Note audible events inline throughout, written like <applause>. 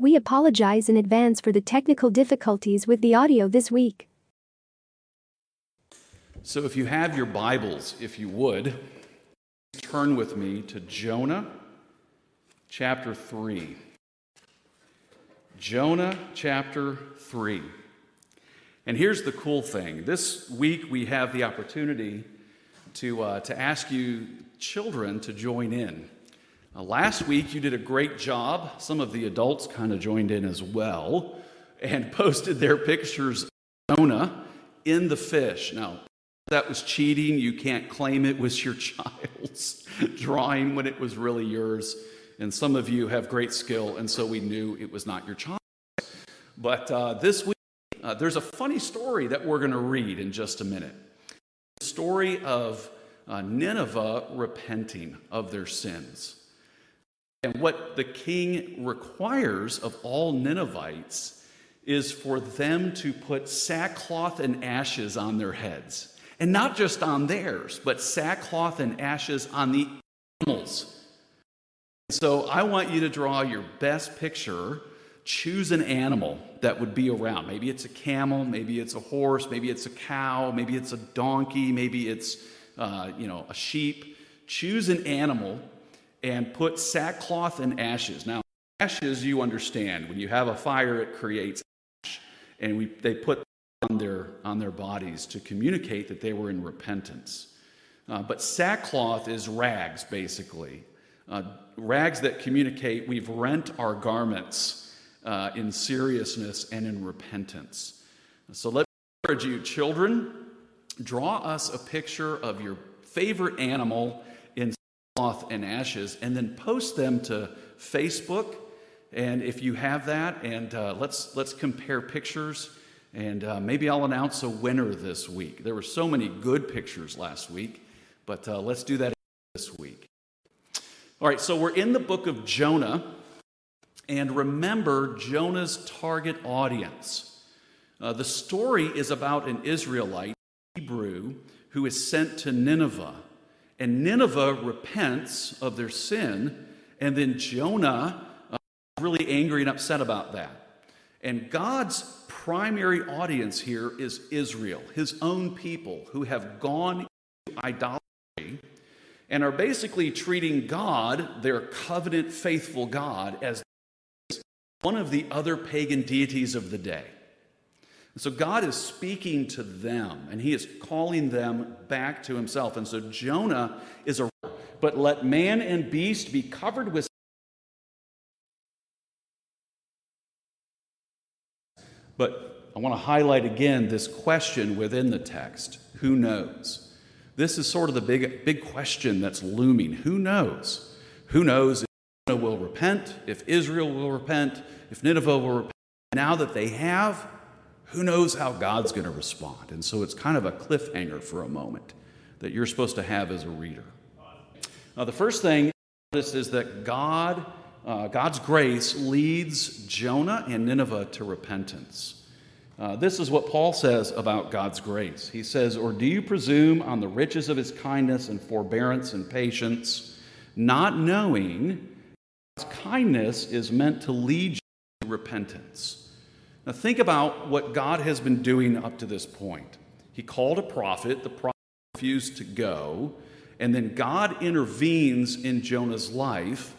We apologize in advance for the technical difficulties with the audio this week. So, if you have your Bibles, if you would, turn with me to Jonah chapter 3. Jonah chapter 3. And here's the cool thing this week we have the opportunity to, uh, to ask you, children, to join in. Uh, last week you did a great job. Some of the adults kind of joined in as well and <laughs> posted their pictures of Jonah in the fish. Now, that was cheating. You can't claim it was your <laughs> child's drawing when it was really yours. And some of you have great skill, and so we knew it was not your child. But uh, this week, uh, there's a funny story that we're going to read in just a minute. The story of uh, Nineveh repenting of their sins. And what the king requires of all Ninevites is for them to put sackcloth and ashes on their heads. And not just on theirs, but sackcloth and ashes on the animals. So I want you to draw your best picture choose an animal that would be around. Maybe it's a camel, maybe it's a horse, maybe it's a cow, maybe it's a donkey, maybe it's uh, you know a sheep. Choose an animal and put sackcloth and ashes. Now, ashes you understand. When you have a fire, it creates ash, and we, they put on their on their bodies to communicate that they were in repentance. Uh, but sackcloth is rags, basically. Uh, rags that communicate we've rent our garments uh, in seriousness and in repentance. So let me encourage you, children, draw us a picture of your favorite animal cloth and ashes, and then post them to Facebook. And if you have that, and uh, let's let's compare pictures, and uh, maybe I'll announce a winner this week. There were so many good pictures last week, but uh, let's do that this week. All right, so we're in the book of Jonah. And remember Jonah's target audience. Uh, the story is about an Israelite, Hebrew, who is sent to Nineveh. And Nineveh repents of their sin, and then Jonah uh, really angry and upset about that. And God's primary audience here is Israel, his own people who have gone into idolatry and are basically treating God, their covenant faithful God, as one of the other pagan deities of the day. So God is speaking to them and he is calling them back to himself. And so Jonah is a but let man and beast be covered with But I want to highlight again this question within the text, who knows? This is sort of the big big question that's looming. Who knows? Who knows if Jonah will repent, if Israel will repent, if Nineveh will repent. Now that they have, who knows how God's going to respond? And so it's kind of a cliffhanger for a moment that you're supposed to have as a reader. Now, the first thing notice is that God, uh, God's grace leads Jonah and Nineveh to repentance. Uh, this is what Paul says about God's grace. He says, Or do you presume on the riches of his kindness and forbearance and patience, not knowing God's kindness is meant to lead you to repentance. Now, think about what God has been doing up to this point. He called a prophet, the prophet refused to go, and then God intervenes in Jonah's life,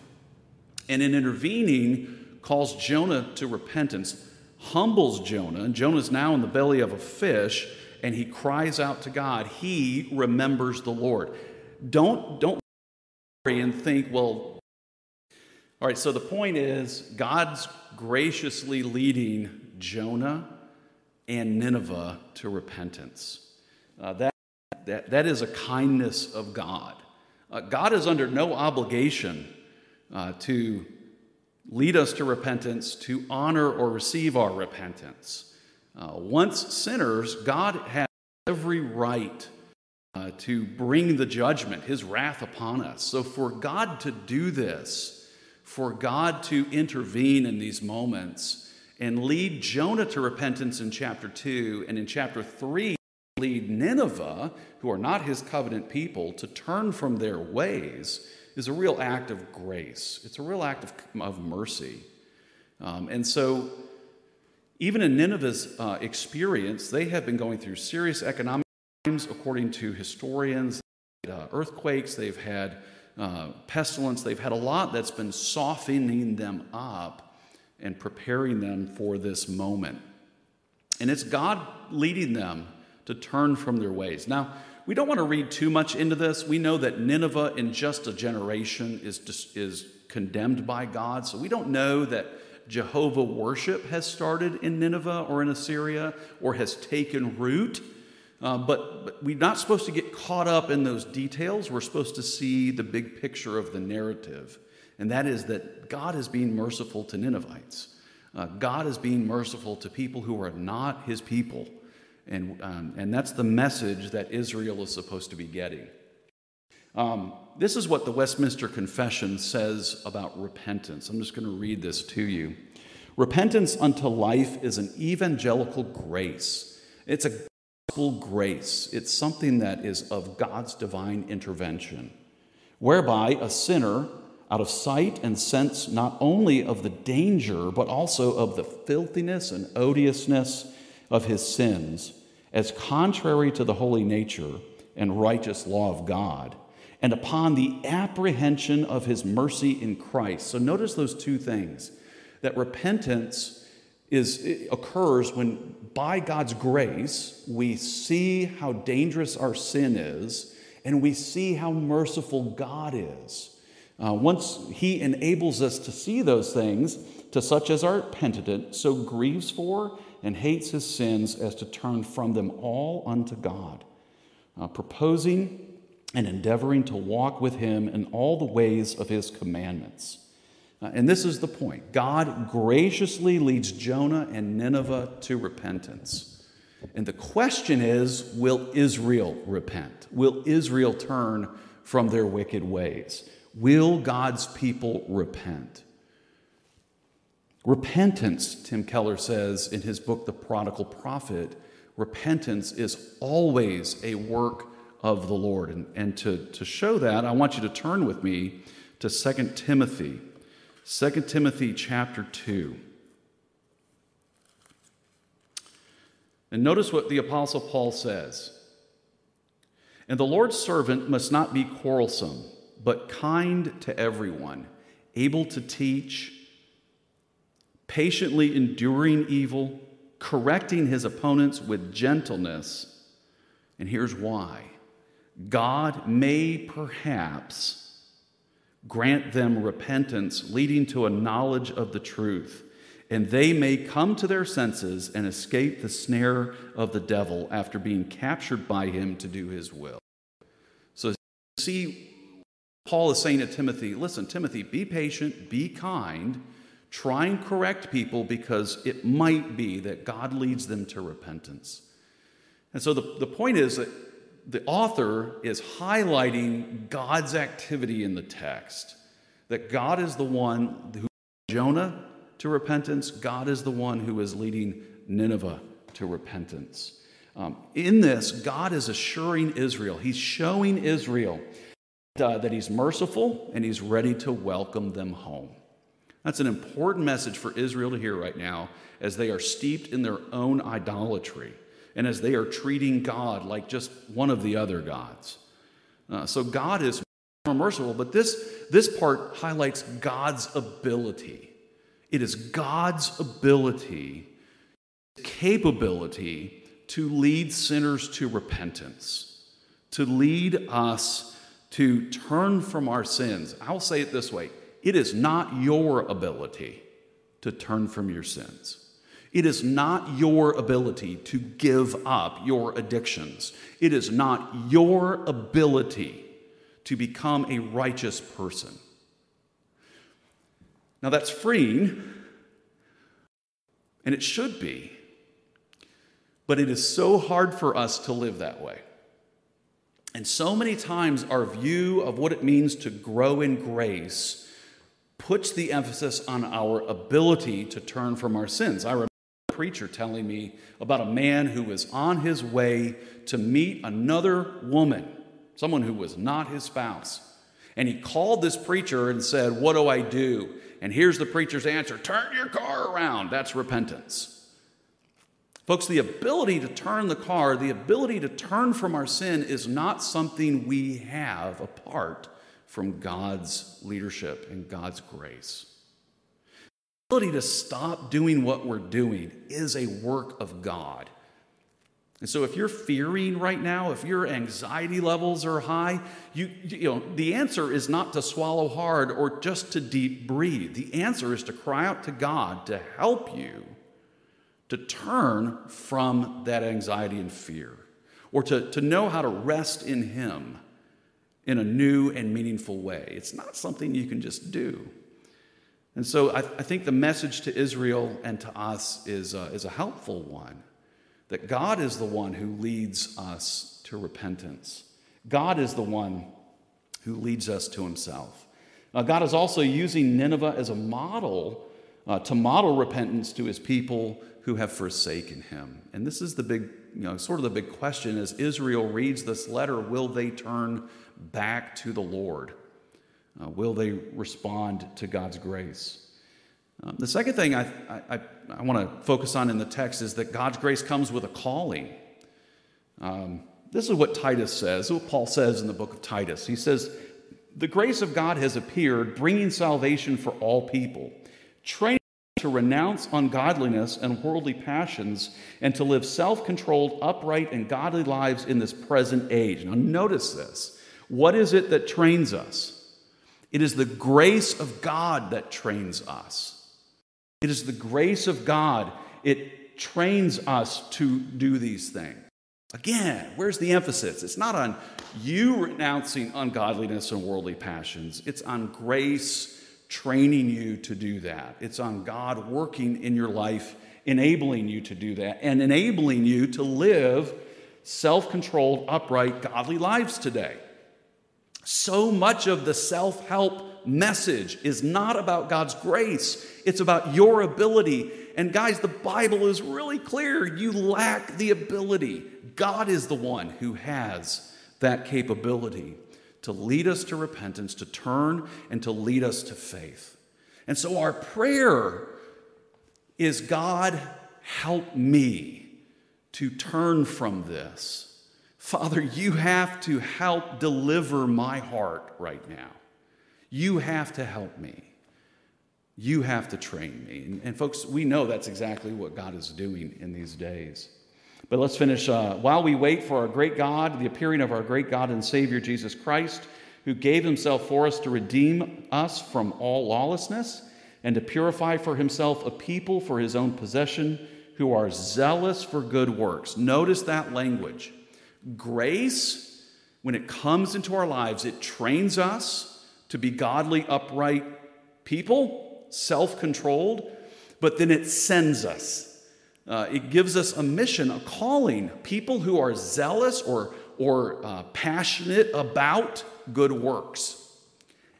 and in intervening, calls Jonah to repentance, humbles Jonah, and Jonah's now in the belly of a fish, and he cries out to God. He remembers the Lord. Don't, don't worry and think, well, all right, so the point is God's graciously leading Jonah and Nineveh to repentance. Uh, that, that, that is a kindness of God. Uh, God is under no obligation uh, to lead us to repentance, to honor or receive our repentance. Uh, once sinners, God has every right uh, to bring the judgment, his wrath upon us. So for God to do this, for God to intervene in these moments and lead Jonah to repentance in chapter 2, and in chapter 3, lead Nineveh, who are not his covenant people, to turn from their ways is a real act of grace. It's a real act of, of mercy. Um, and so, even in Nineveh's uh, experience, they have been going through serious economic times, according to historians. Uh, earthquakes, they've had uh, pestilence, they've had a lot that's been softening them up and preparing them for this moment. And it's God leading them to turn from their ways. Now, we don't want to read too much into this. We know that Nineveh in just a generation is, is condemned by God. So we don't know that Jehovah worship has started in Nineveh or in Assyria or has taken root. Uh, but, but we're not supposed to get caught up in those details. We're supposed to see the big picture of the narrative. And that is that God is being merciful to Ninevites. Uh, God is being merciful to people who are not his people. And, um, and that's the message that Israel is supposed to be getting. Um, this is what the Westminster Confession says about repentance. I'm just going to read this to you. Repentance unto life is an evangelical grace. It's a gospel grace. It's something that is of God's divine intervention, whereby a sinner, out of sight and sense not only of the danger, but also of the filthiness and odiousness of his sins, as contrary to the holy nature and righteous law of God, and upon the apprehension of his mercy in Christ. So notice those two things that repentance is occurs when by God's grace we see how dangerous our sin is and we see how merciful God is. Uh, once he enables us to see those things, to such as are penitent, so grieves for and hates his sins as to turn from them all unto God, uh, proposing and endeavoring to walk with him in all the ways of his commandments. Uh, and this is the point God graciously leads Jonah and Nineveh to repentance. And the question is will Israel repent? Will Israel turn from their wicked ways? Will God's people repent? Repentance, Tim Keller says in his book, The Prodigal Prophet, repentance is always a work of the Lord. And, and to, to show that, I want you to turn with me to 2 Timothy, 2 Timothy chapter 2. And notice what the Apostle Paul says. And the Lord's servant must not be quarrelsome, but kind to everyone, able to teach patiently enduring evil, correcting his opponents with gentleness. And here's why God may perhaps grant them repentance, leading to a knowledge of the truth, and they may come to their senses and escape the snare of the devil after being captured by him to do his will. So, see, Paul is saying to Timothy, listen, Timothy, be patient, be kind Try and correct people because it might be that God leads them to repentance. And so the, the point is that the author is highlighting God's activity in the text. That God is the one who Jonah to repentance, God is the one who is leading Nineveh to repentance. Um, in this, God is assuring Israel, He's showing Israel uh, that He's merciful and He's ready to welcome them home. That's an important message for Israel to hear right now as they are steeped in their own idolatry and as they are treating God like just one of the other gods. Uh, so God is merciful, but this, this part highlights God's ability. It is God's ability, capability to lead sinners to repentance, to lead us to turn from our sins. I'll say it this way it is not your ability to turn from your sins. It is not your ability to give up your addictions. It is not your ability to become a righteous person. Now, that's freeing, and it should be, but it is so hard for us to live that way. And so many times, our view of what it means to grow in grace puts the emphasis on our ability to turn from our sins. I remember a preacher telling me about a man who was on his way to meet another woman, someone who was not his spouse. And he called this preacher and said, What do I do? And here's the preacher's answer turn your car around. That's repentance. Folks, the ability to turn the car, the ability to turn from our sin is not something we have apart from God's leadership and God's grace. The ability to stop doing what we're doing is a work of God. And so if you're fearing right now, if your anxiety levels are high, you, you know, the answer is not to swallow hard or just to deep breathe. The answer is to cry out to God to help you to turn from that anxiety and fear or to, to know how to rest in Him in a new and meaningful way. It's not something you can just do. And so I, I think the message to Israel and to us is a, is a helpful one that God is the one who leads us to repentance. God is the one who leads us to himself. Uh, God is also using Nineveh as a model uh, to model repentance to his people who have forsaken him. And this is the big, you know, sort of the big question as Israel reads this letter will they turn back to the Lord? Uh, will they respond to God's grace? Um, the second thing I, I, I want to focus on in the text is that God's grace comes with a calling. Um, this is what Titus says, what Paul says in the book of Titus. He says, The grace of God has appeared, bringing salvation for all people, training to renounce ungodliness and worldly passions, and to live self controlled, upright, and godly lives in this present age. Now, notice this. What is it that trains us? It is the grace of God that trains us. It is the grace of God. It trains us to do these things. Again, where's the emphasis? It's not on you renouncing ungodliness and worldly passions, it's on grace training you to do that. It's on God working in your life, enabling you to do that, and enabling you to live self controlled, upright, godly lives today. So much of the self help message is not about God's grace, it's about your ability. And guys, the Bible is really clear. You lack the ability. God is the one who has that capability to lead us to repentance, to turn, and to lead us to faith. And so our prayer is God, help me to turn from this. Father, you have to help deliver my heart right now. You have to help me. You have to train me. And, and, folks, we know that's exactly what God is doing in these days. But let's finish. Uh, while we wait for our great God, the appearing of our great God and Savior Jesus Christ, who gave himself for us to redeem us from all lawlessness and to purify for himself a people for his own possession who are zealous for good works. Notice that language. Grace, when it comes into our lives, it trains us to be godly, upright people, self controlled, but then it sends us. Uh, it gives us a mission, a calling, people who are zealous or, or uh, passionate about good works.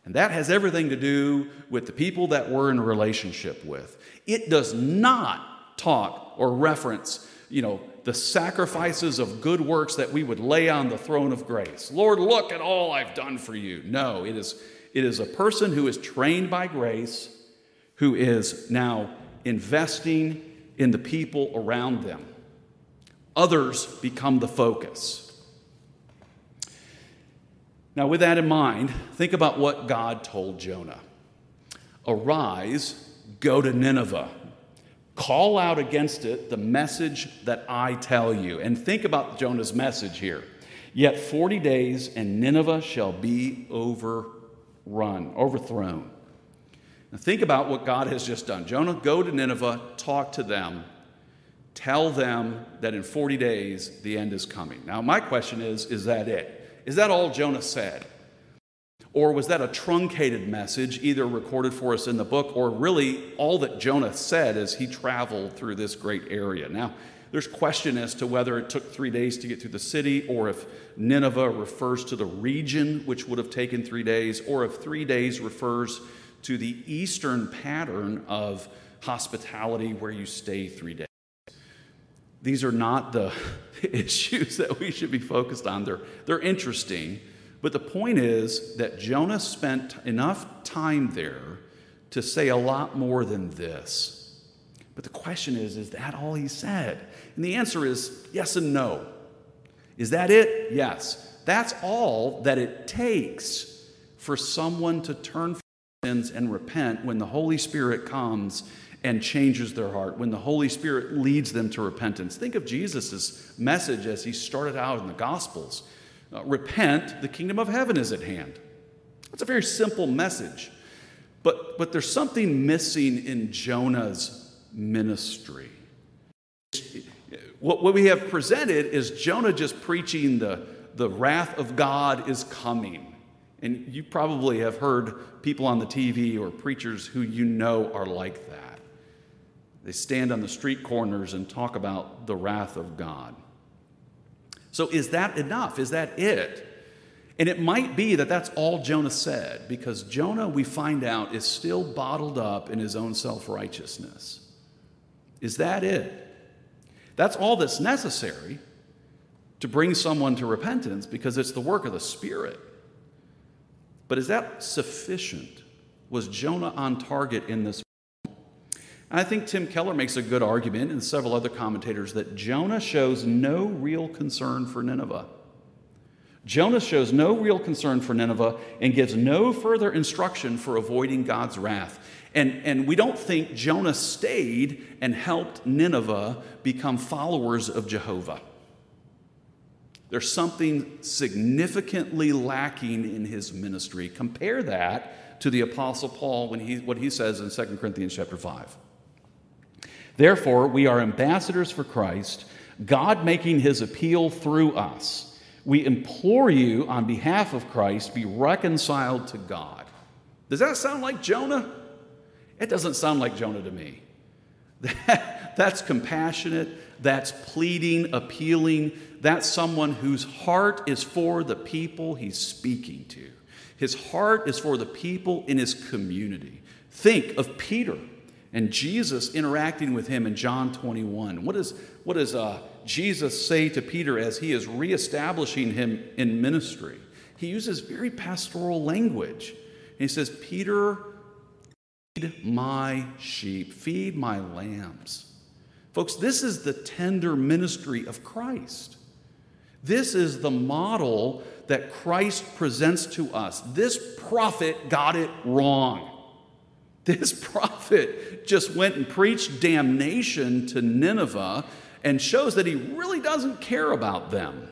And that has everything to do with the people that we're in a relationship with. It does not talk or reference, you know, the sacrifices of good works that we would lay on the throne of grace. Lord, look at all I've done for you. No, it is it is a person who is trained by grace, who is now investing in the people around them. Others become the focus. Now, with that in mind, think about what God told Jonah Arise, go to Nineveh, call out against it the message that I tell you. And think about Jonah's message here. Yet 40 days, and Nineveh shall be overrun, overthrown. Now think about what God has just done. Jonah, go to Nineveh, talk to them, tell them that in 40 days the end is coming. Now, my question is is that it? Is that all Jonah said? Or was that a truncated message, either recorded for us in the book, or really all that Jonah said as he traveled through this great area? Now, there's question as to whether it took three days to get through the city, or if Nineveh refers to the region, which would have taken three days, or if three days refers to the eastern pattern of hospitality where you stay three days. These are not the <laughs> issues that we should be focused on. They're, they're interesting, but the point is that Jonah spent enough time there to say a lot more than this. But the question is is that all he said? And the answer is yes and no. Is that it? Yes. That's all that it takes for someone to turn sins and repent when the Holy Spirit comes and changes their heart, when the Holy Spirit leads them to repentance. Think of Jesus' message as he started out in the Gospels uh, Repent, the kingdom of heaven is at hand. It's a very simple message, but, but there's something missing in Jonah's ministry. What, what we have presented is Jonah just preaching the, the wrath of God is coming. And you probably have heard people on the TV or preachers who you know are like that. They stand on the street corners and talk about the wrath of God. So, is that enough? Is that it? And it might be that that's all Jonah said, because Jonah, we find out, is still bottled up in his own self righteousness. Is that it? That's all that's necessary to bring someone to repentance because it's the work of the Spirit. But is that sufficient? Was Jonah on target in this I think Tim Keller makes a good argument, and several other commentators, that Jonah shows no real concern for Nineveh. Jonah shows no real concern for Nineveh and gives no further instruction for avoiding God's wrath. And, and we don't think Jonah stayed and helped Nineveh become followers of Jehovah. There's something significantly lacking in his ministry. Compare that to the Apostle Paul when he, what he says in 2 Corinthians chapter 5. Therefore, we are ambassadors for Christ, God making his appeal through us. We implore you on behalf of Christ, be reconciled to God. Does that sound like Jonah? It doesn't sound like Jonah to me. That, <laughs> that's compassionate, that's pleading, appealing, that's someone whose heart is for the people he's speaking to. His heart is for the people in his community. Think of Peter and Jesus interacting with him in John 21. What, does uh, Jesus say to Peter as he is reestablishing him in ministry? He uses very pastoral language. he says, Peter, feed my sheep, feed my lambs. Folks, this is the tender ministry of Christ. This is the model that Christ presents to us. This prophet got it wrong. This <laughs> prophet just went and preached damnation to Nineveh and shows that he really doesn't care about them.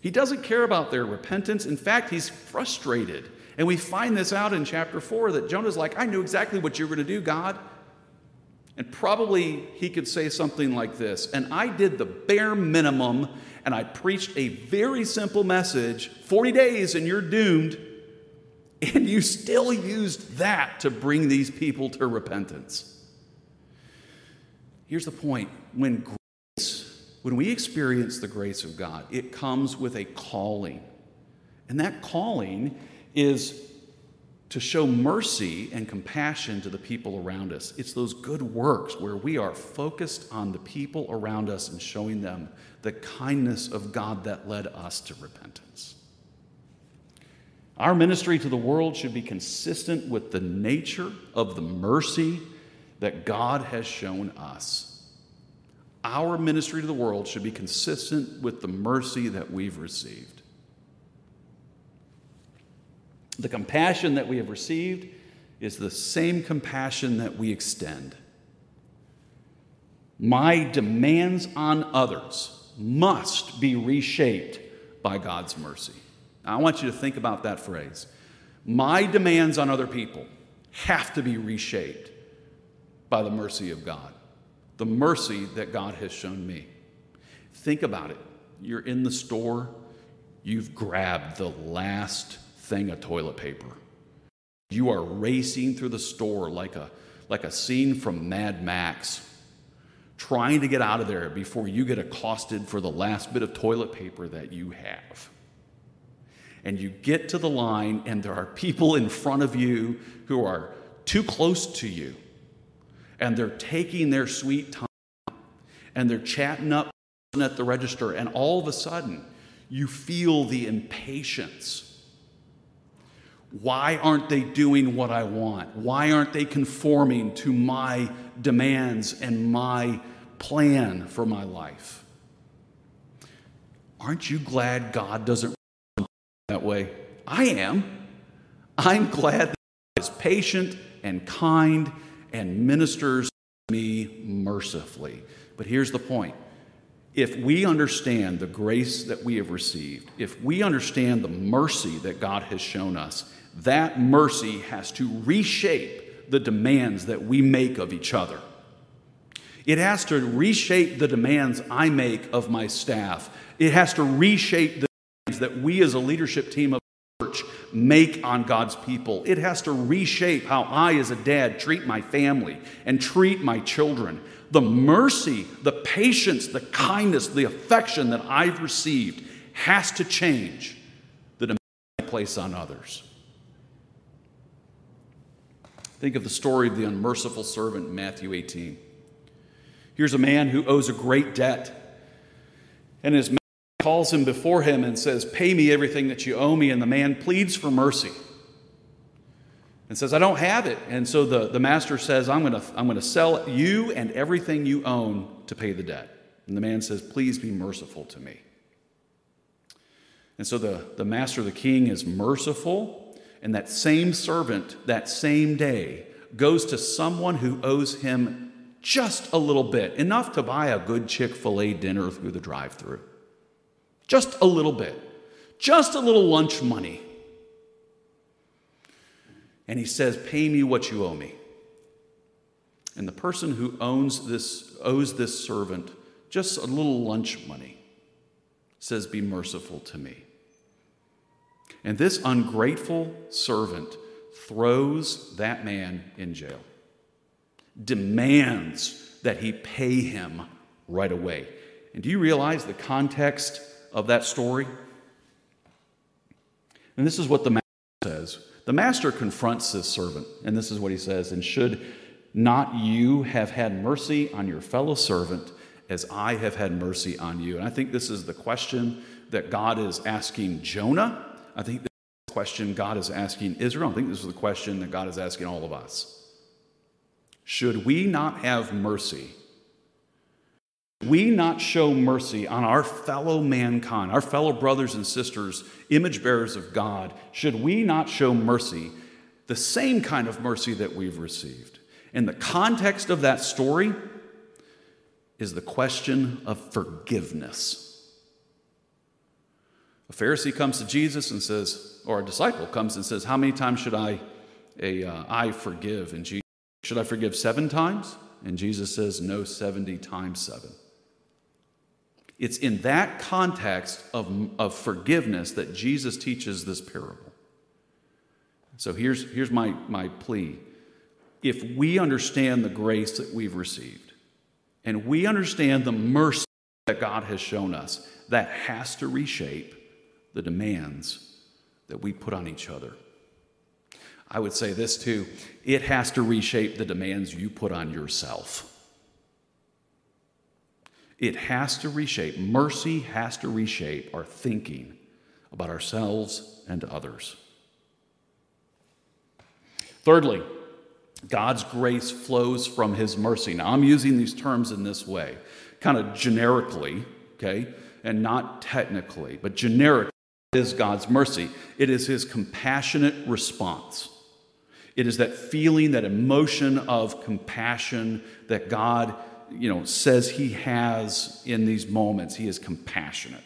He doesn't care about their repentance. In fact, he's frustrated. And we find this out in chapter 4 that Jonah's like, I knew exactly what you were going to do, God. And probably he could say something like this And I did the bare minimum, and I preached a very simple message 40 days, and you're doomed. And you still used that to bring these people to repentance. Here's the point when grace, when we experience the grace of God, it comes with a calling. And that calling is to show mercy and compassion to the people around us. It's those good works where we are focused on the people around us and showing them the kindness of God that led us to repentance. Our ministry to the world should be consistent with the nature of the mercy that God has shown us. Our ministry to the world should be consistent with the mercy that we've received. The compassion that we have received is the same compassion that we extend. My demands on others must be reshaped by God's mercy. Now, I want you to think about that phrase. My demands on other people have to be reshaped by the mercy of God, the mercy that God has shown me. Think about it. You're in the store, you've grabbed the last thing of toilet paper. You are racing through the store like a, like a scene from Mad Max, trying to get out of there before you get accosted for the last bit of toilet paper that you have and you get to the line, and there are people in front of you who are too close to you, and they're taking their sweet time, and they're chatting up at the register, and all of a sudden, you feel the impatience. Why aren't they doing what I want? Why aren't they conforming to my demands and my plan for my life? Aren't you glad God doesn't that way? I am. I'm glad that God is patient and kind and ministers to me mercifully. But here's the point if we understand the grace that we have received, if we understand the mercy that God has shown us, that mercy has to reshape the demands that we make of each other. It has to reshape the demands I make of my staff. It has to reshape the demands that we as a leadership team of church make on God's people. It has to reshape how I, as a dad, treat my family and treat my children. The mercy, the patience, the kindness, the affection that I've received has to change the demand I place on others. Think of the story of the unmerciful servant Matthew 18. Here's a man who owes a great debt, and his master calls him before him and says, Pay me everything that you owe me. And the man pleads for mercy and says, I don't have it. And so the, the master says, I'm going to I'm going to sell you and everything you own to pay the debt. And the man says, Please be merciful to me. And so the, the master, the king, is merciful and that same servant, that same day, goes to someone who owes him just a little bit, enough to buy a good Chick fil A dinner through the drive through. Just a little bit, just a little lunch money. And he says, Pay me what you owe me. And the person who owns this, owes this servant just a little lunch money says, Be merciful to me. And this ungrateful servant throws that man in jail, demands that he pay him right away. And do you realize the context of that story? And this is what the master says. The master confronts this servant, and this is what he says And should not you have had mercy on your fellow servant as I have had mercy on you? And I think this is the question that God is asking Jonah I think the question God is asking Israel, I think this is the question that God is asking all of us. Should we not have mercy? We not show mercy on our fellow mankind, our fellow brothers and sisters, image bearers of God? Should we not show mercy, the same kind of mercy that we've received? In the context of that story is the question of forgiveness. A Pharisee comes to Jesus and says, or a disciple comes and says, How many times should I, a, uh, I forgive? And Jesus, should I forgive seven times? And Jesus says, No, 70 times seven. It's in that context of, of forgiveness that Jesus teaches this parable. So here's, here's my, my plea. If we understand the grace that we've received, and we understand the mercy that God has shown us, that has to reshape the demands that we put on each other. I would say this too it has to reshape the demands you put on yourself. It has to reshape, mercy has to reshape our thinking about ourselves and others. Thirdly, God's grace flows from his mercy. Now, I'm using these terms in this way, kind of generically, okay, and not technically, but generically is God's mercy. It is his compassionate response. It is that feeling, that emotion of compassion that God, you know, says he has in these moments. He is compassionate.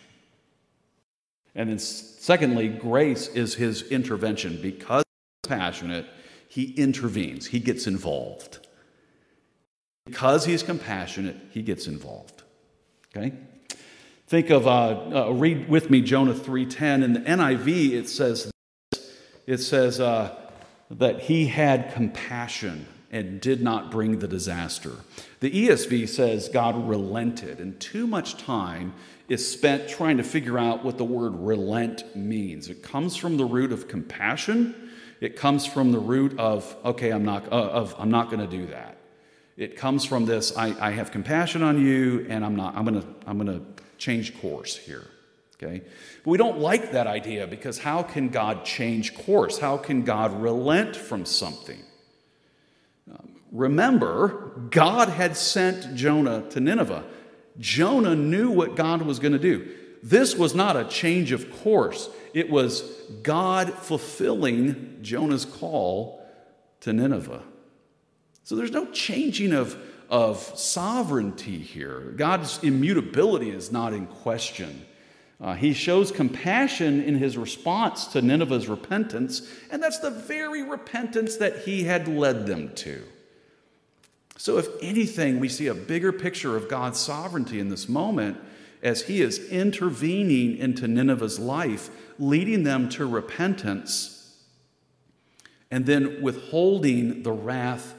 And then secondly, grace is his intervention. Because he's compassionate, he intervenes. He gets involved. Because he's compassionate, he gets involved. Okay? Think of, uh, uh, read with me Jonah 3.10. In the NIV, it says, it says uh, that he had compassion and did not bring the disaster. The ESV says God relented, and too much time is spent trying to figure out what the word relent means. It comes from the root of compassion. It comes from the root of, okay, I'm not, uh, of, I'm not going to do that. It comes from this, I, I have compassion on you, and I'm not, I'm to, I'm to change course here. Okay? But we don't like that idea because how can God change course? How can God relent from something? Um, remember, God had sent Jonah to Nineveh. Jonah knew what God was going to do. This was not a change of course, it was God fulfilling Jonah's call to Nineveh. So there's no changing of, of sovereignty here. God's immutability is not in question. Uh, he shows compassion in his response to Nineveh's repentance, and that's the very repentance that he had led them to. So, if anything, we see a bigger picture of God's sovereignty in this moment as he is intervening into Nineveh's life, leading them to repentance, and then withholding the wrath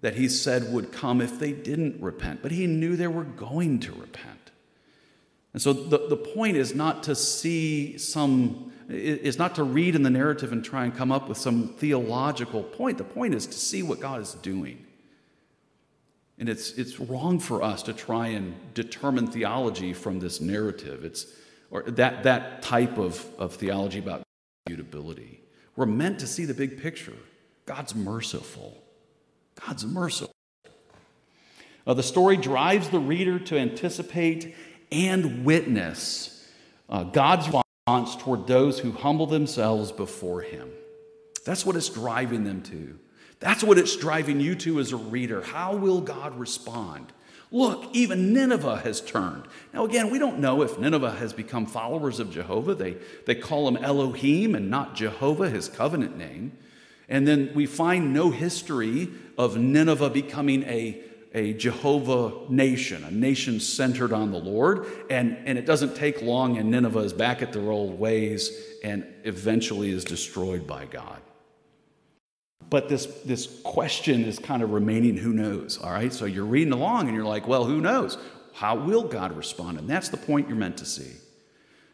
that he said would come if they didn't repent. But he knew they were going to repent. And so the, the point is not to see some, is not to read in the narrative and try and come up with some theological point. The point is to see what God is doing. And it's, it's wrong for us to try and determine theology from this narrative. It's, or that, that type of, of theology about immutability. We're meant to see the big picture. God's merciful. God's merciful. Uh, the story drives the reader to anticipate and witness uh, God's response toward those who humble themselves before Him. That's what it's driving them to. That's what it's driving you to as a reader. How will God respond? Look, even Nineveh has turned. Now, again, we don't know if Nineveh has become followers of Jehovah. They, they call him Elohim and not Jehovah, his covenant name. And then we find no history of Nineveh becoming a a Jehovah nation, a nation centered on the Lord. And, and it doesn't take long, and Nineveh is back at their old ways and eventually is destroyed by God. But this, this question is kind of remaining who knows, all right? So you're reading along and you're like, well, who knows? How will God respond? And that's the point you're meant to see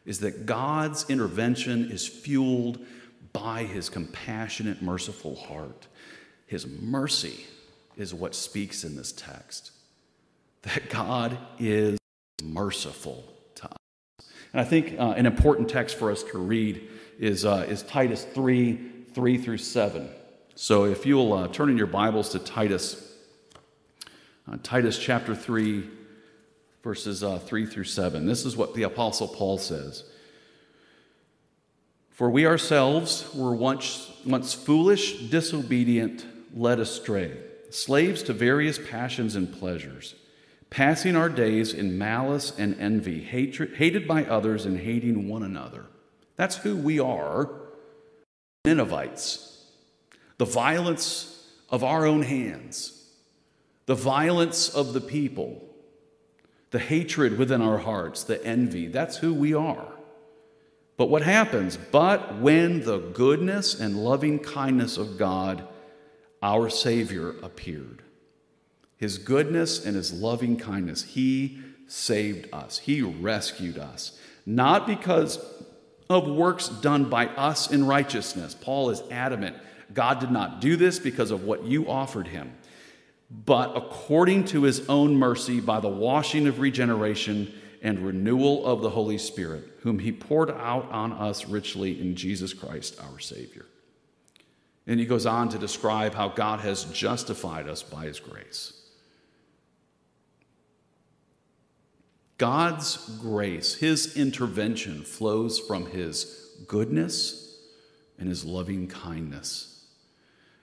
is that God's intervention is fueled by his compassionate, merciful heart. His mercy is what speaks in this text that God is merciful to us. And I think uh, an important text for us to read is, uh, is Titus 3 3 through 7. So if you'll uh, turn in your Bibles to Titus, uh, Titus chapter 3, verses uh, 3 through 7. This is what the Apostle Paul says. For we ourselves were once, once foolish, disobedient, led astray slaves to various passions and pleasures, passing our days in malice and envy, hatred, hated by others and hating one another. That's who we are, Ninevites. The violence of our own hands, the violence of the people, the hatred within our hearts, the envy. That's who we are. But what happens? But when the goodness and loving kindness of God our Savior appeared. His goodness and his loving kindness, he saved us, he rescued us, not because of works done by us in righteousness. Paul is adamant. God did not do this because of what you offered him, but according to his own mercy by the washing of regeneration and renewal of the Holy Spirit, whom he poured out on us richly in Jesus Christ our Savior. And he goes on to describe how God has justified us by his grace. God's grace, his intervention, flows from his goodness and his loving kindness.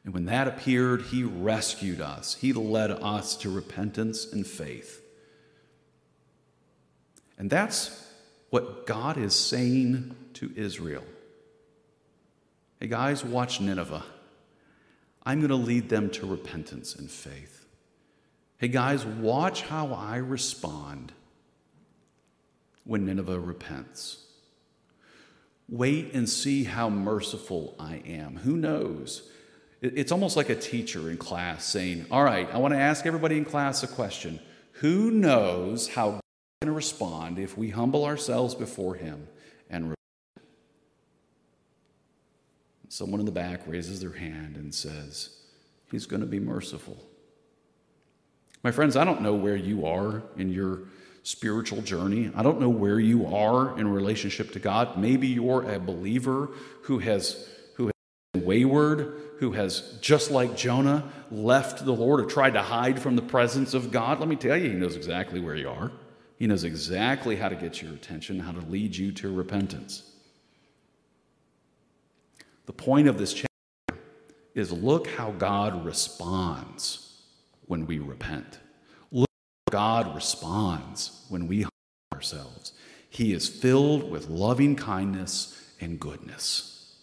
And when that appeared, he rescued us, he led us to repentance and faith. And that's what God is saying to Israel. Hey, guys, watch Nineveh. I'm going to lead them to repentance and faith. Hey, guys, watch how I respond when Nineveh repents. Wait and see how merciful I am. Who knows? It's almost like a teacher in class saying, All right, I want to ask everybody in class a question. Who knows how going to respond if we humble ourselves before Him and repent. Someone in the back raises their hand and says, He's going to be merciful. My friends, I don't know where you are in your spiritual journey. I don't know where you are in relationship to God. Maybe you're a believer who has who has been wayward, who has just like Jonah left the Lord or tried to hide from the presence of God. Let me tell you, he knows exactly where you are. He knows exactly how to get your attention, how to lead you to repentance. The point of this chapter is look how God responds when we repent. Look how God responds when we humble ourselves. He is filled with loving kindness and goodness.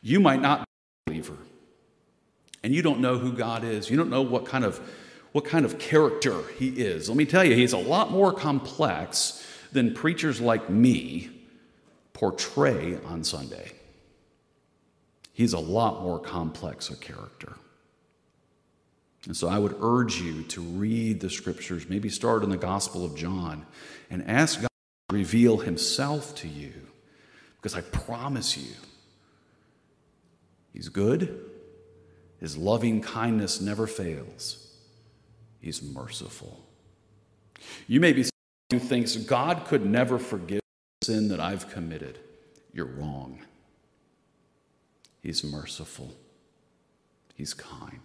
You might not be a believer, and you don't know who God is. You don't know what kind of what kind of character he is. Let me tell you, he's a lot more complex than preachers like me portray on Sunday. He's a lot more complex a character. And so I would urge you to read the scriptures, maybe start in the Gospel of John, and ask God to reveal himself to you. Because I promise you, he's good, his loving kindness never fails, he's merciful. You may be who thinks God could never forgive sin that I've committed. You're wrong. He's merciful, he's kind.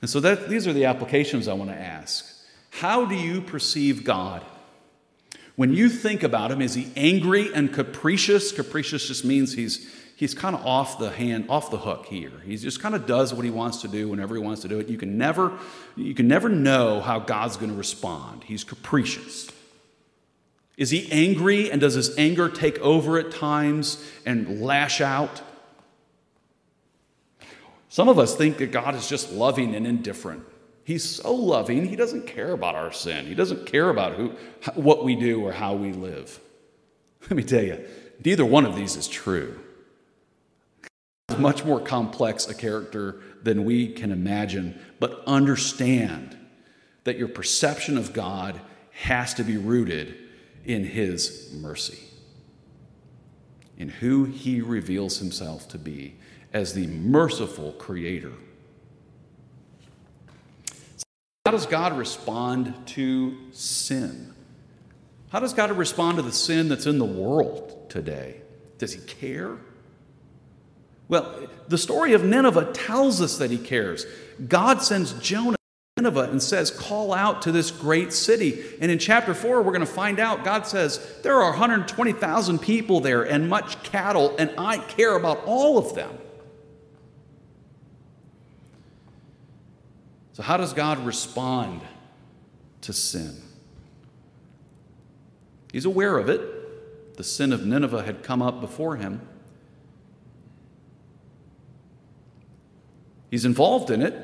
And so that, these are the applications I want to ask. How do you perceive God? When you think about him, is he angry and capricious? Capricious just means he's, he's kind of off the hand, off the hook here. He just kind of does what he wants to do whenever he wants to do it. You can never, you can never know how God's going to respond. He's capricious. Is he angry and does his anger take over at times and lash out? Some of us think that God is just loving and indifferent. He's so loving, he doesn't care about our sin. He doesn't care about who, what we do or how we live. Let me tell you, neither one of these is true. Much more complex a character than we can imagine, but understand that your perception of God has to be rooted in his mercy, in who he reveals himself to be as the merciful creator. How does God respond to sin? How does God respond to the sin that's in the world today? Does he care? Well, the story of Nineveh tells us that he cares. God sends Jonah to Nineveh and says, Call out to this great city. And in chapter 4, we're going to find out God says, There are 120,000 people there and much cattle, and I care about all of them. So, how does God respond to sin? He's aware of it. The sin of Nineveh had come up before him. He's involved in it,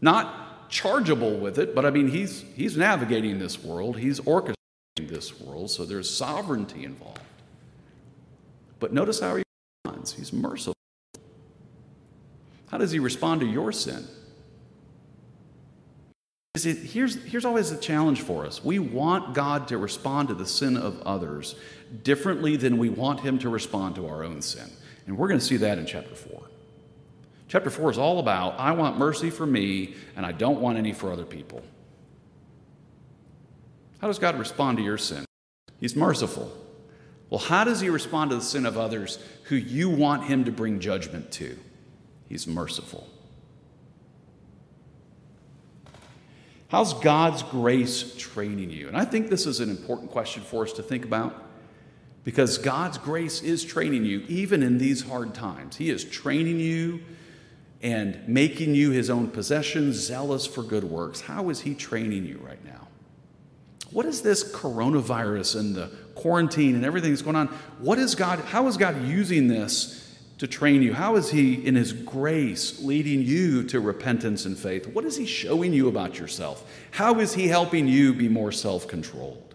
not chargeable with it, but I mean, he's, he's navigating this world, he's orchestrating this world, so there's sovereignty involved. But notice how he responds. He's merciful. How does he respond to your sin? It, here's, here's always a challenge for us. We want God to respond to the sin of others differently than we want him to respond to our own sin. And we're going to see that in chapter 4. Chapter 4 is all about I want mercy for me and I don't want any for other people. How does God respond to your sin? He's merciful. Well, how does he respond to the sin of others who you want him to bring judgment to? He's merciful. How's God's grace training you? And I think this is an important question for us to think about because God's grace is training you even in these hard times. He is training you and making you his own possession, zealous for good works. How is he training you right now? What is this coronavirus and the quarantine and everything that's going on? What is God, how is God using this to train you? How is He, in His grace, leading you to repentance and faith? What is He showing you about yourself? How is He helping you be more self controlled?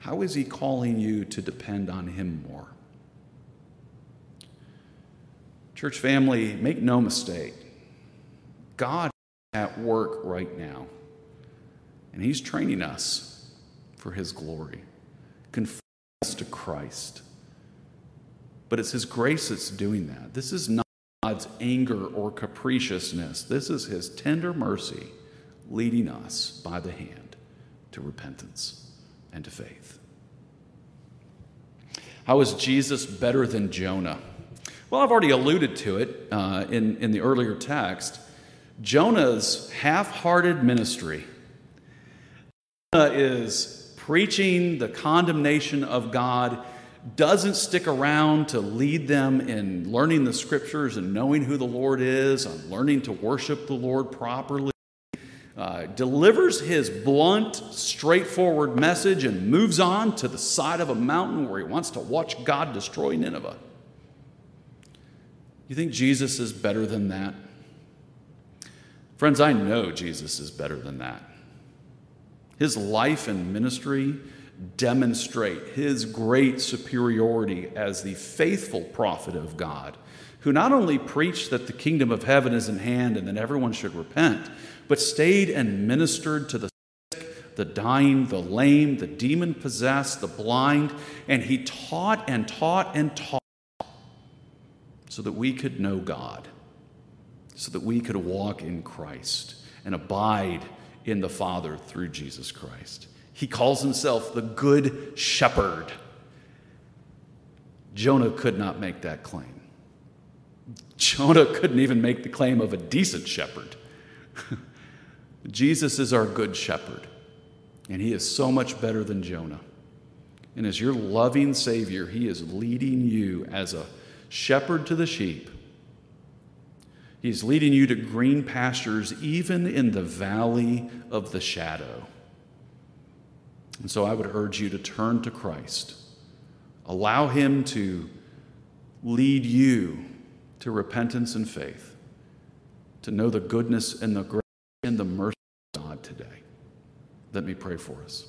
How is He calling you to depend on Him more? Church family, make no mistake. God is at work right now, and He's training us for His glory. Conform us to Christ but it's His grace that's doing that. This is not God's anger or capriciousness. This is His tender mercy leading us by the hand to repentance and to faith. How is Jesus better than Jonah? Well, I've already alluded to it uh, in, in the earlier text. Jonah's half hearted ministry Jonah is preaching the condemnation of God, doesn't stick around to lead them in learning the scriptures and knowing who the Lord is, and learning to worship the Lord properly. Uh, delivers his blunt, straightforward message and moves on to the side of a mountain where he wants to watch God destroy Nineveh. You think Jesus is better than that? Friends, I know Jesus is better than that. His life and ministry demonstrate his great superiority as the faithful prophet of God, who not only preached that the kingdom of heaven is in hand and that everyone should repent, but stayed and ministered to the sick, the dying, the lame, the demon possessed, the blind, and he taught and taught and taught so that we could know God, so that we could walk in Christ and abide in the Father through Jesus Christ. He calls himself the Good Shepherd. Jonah could not make that claim. Jonah couldn't even make the claim of a decent shepherd. <laughs> Jesus is our Good Shepherd, and he is so much better than Jonah. And as your loving Savior, he is leading you as a shepherd to the sheep. He's leading you to green pastures, even in the valley of the shadow. And so I would urge you to turn to Christ. Allow Him to lead you to repentance and faith, to know the goodness and the grace and the mercy of God today. Let me pray for us.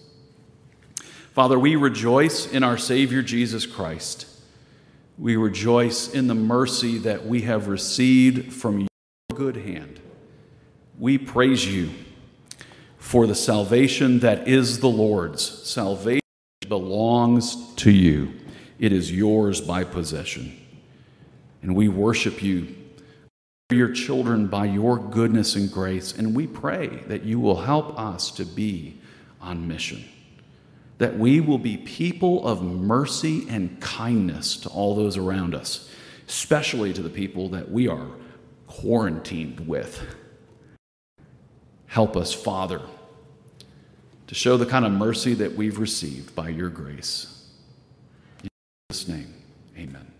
Father, we rejoice in our Savior Jesus Christ. We rejoice in the mercy that we have received from your good hand. We praise you for the salvation that is the Lord's. Salvation belongs to you, it is yours by possession. And we worship you, your children, by your goodness and grace. And we pray that you will help us to be on mission that we will be people of mercy and kindness to all those around us, especially to the people that we are quarantined with. Help us, Father, to show the kind of mercy that we've received by your grace. In Jesus' name, amen.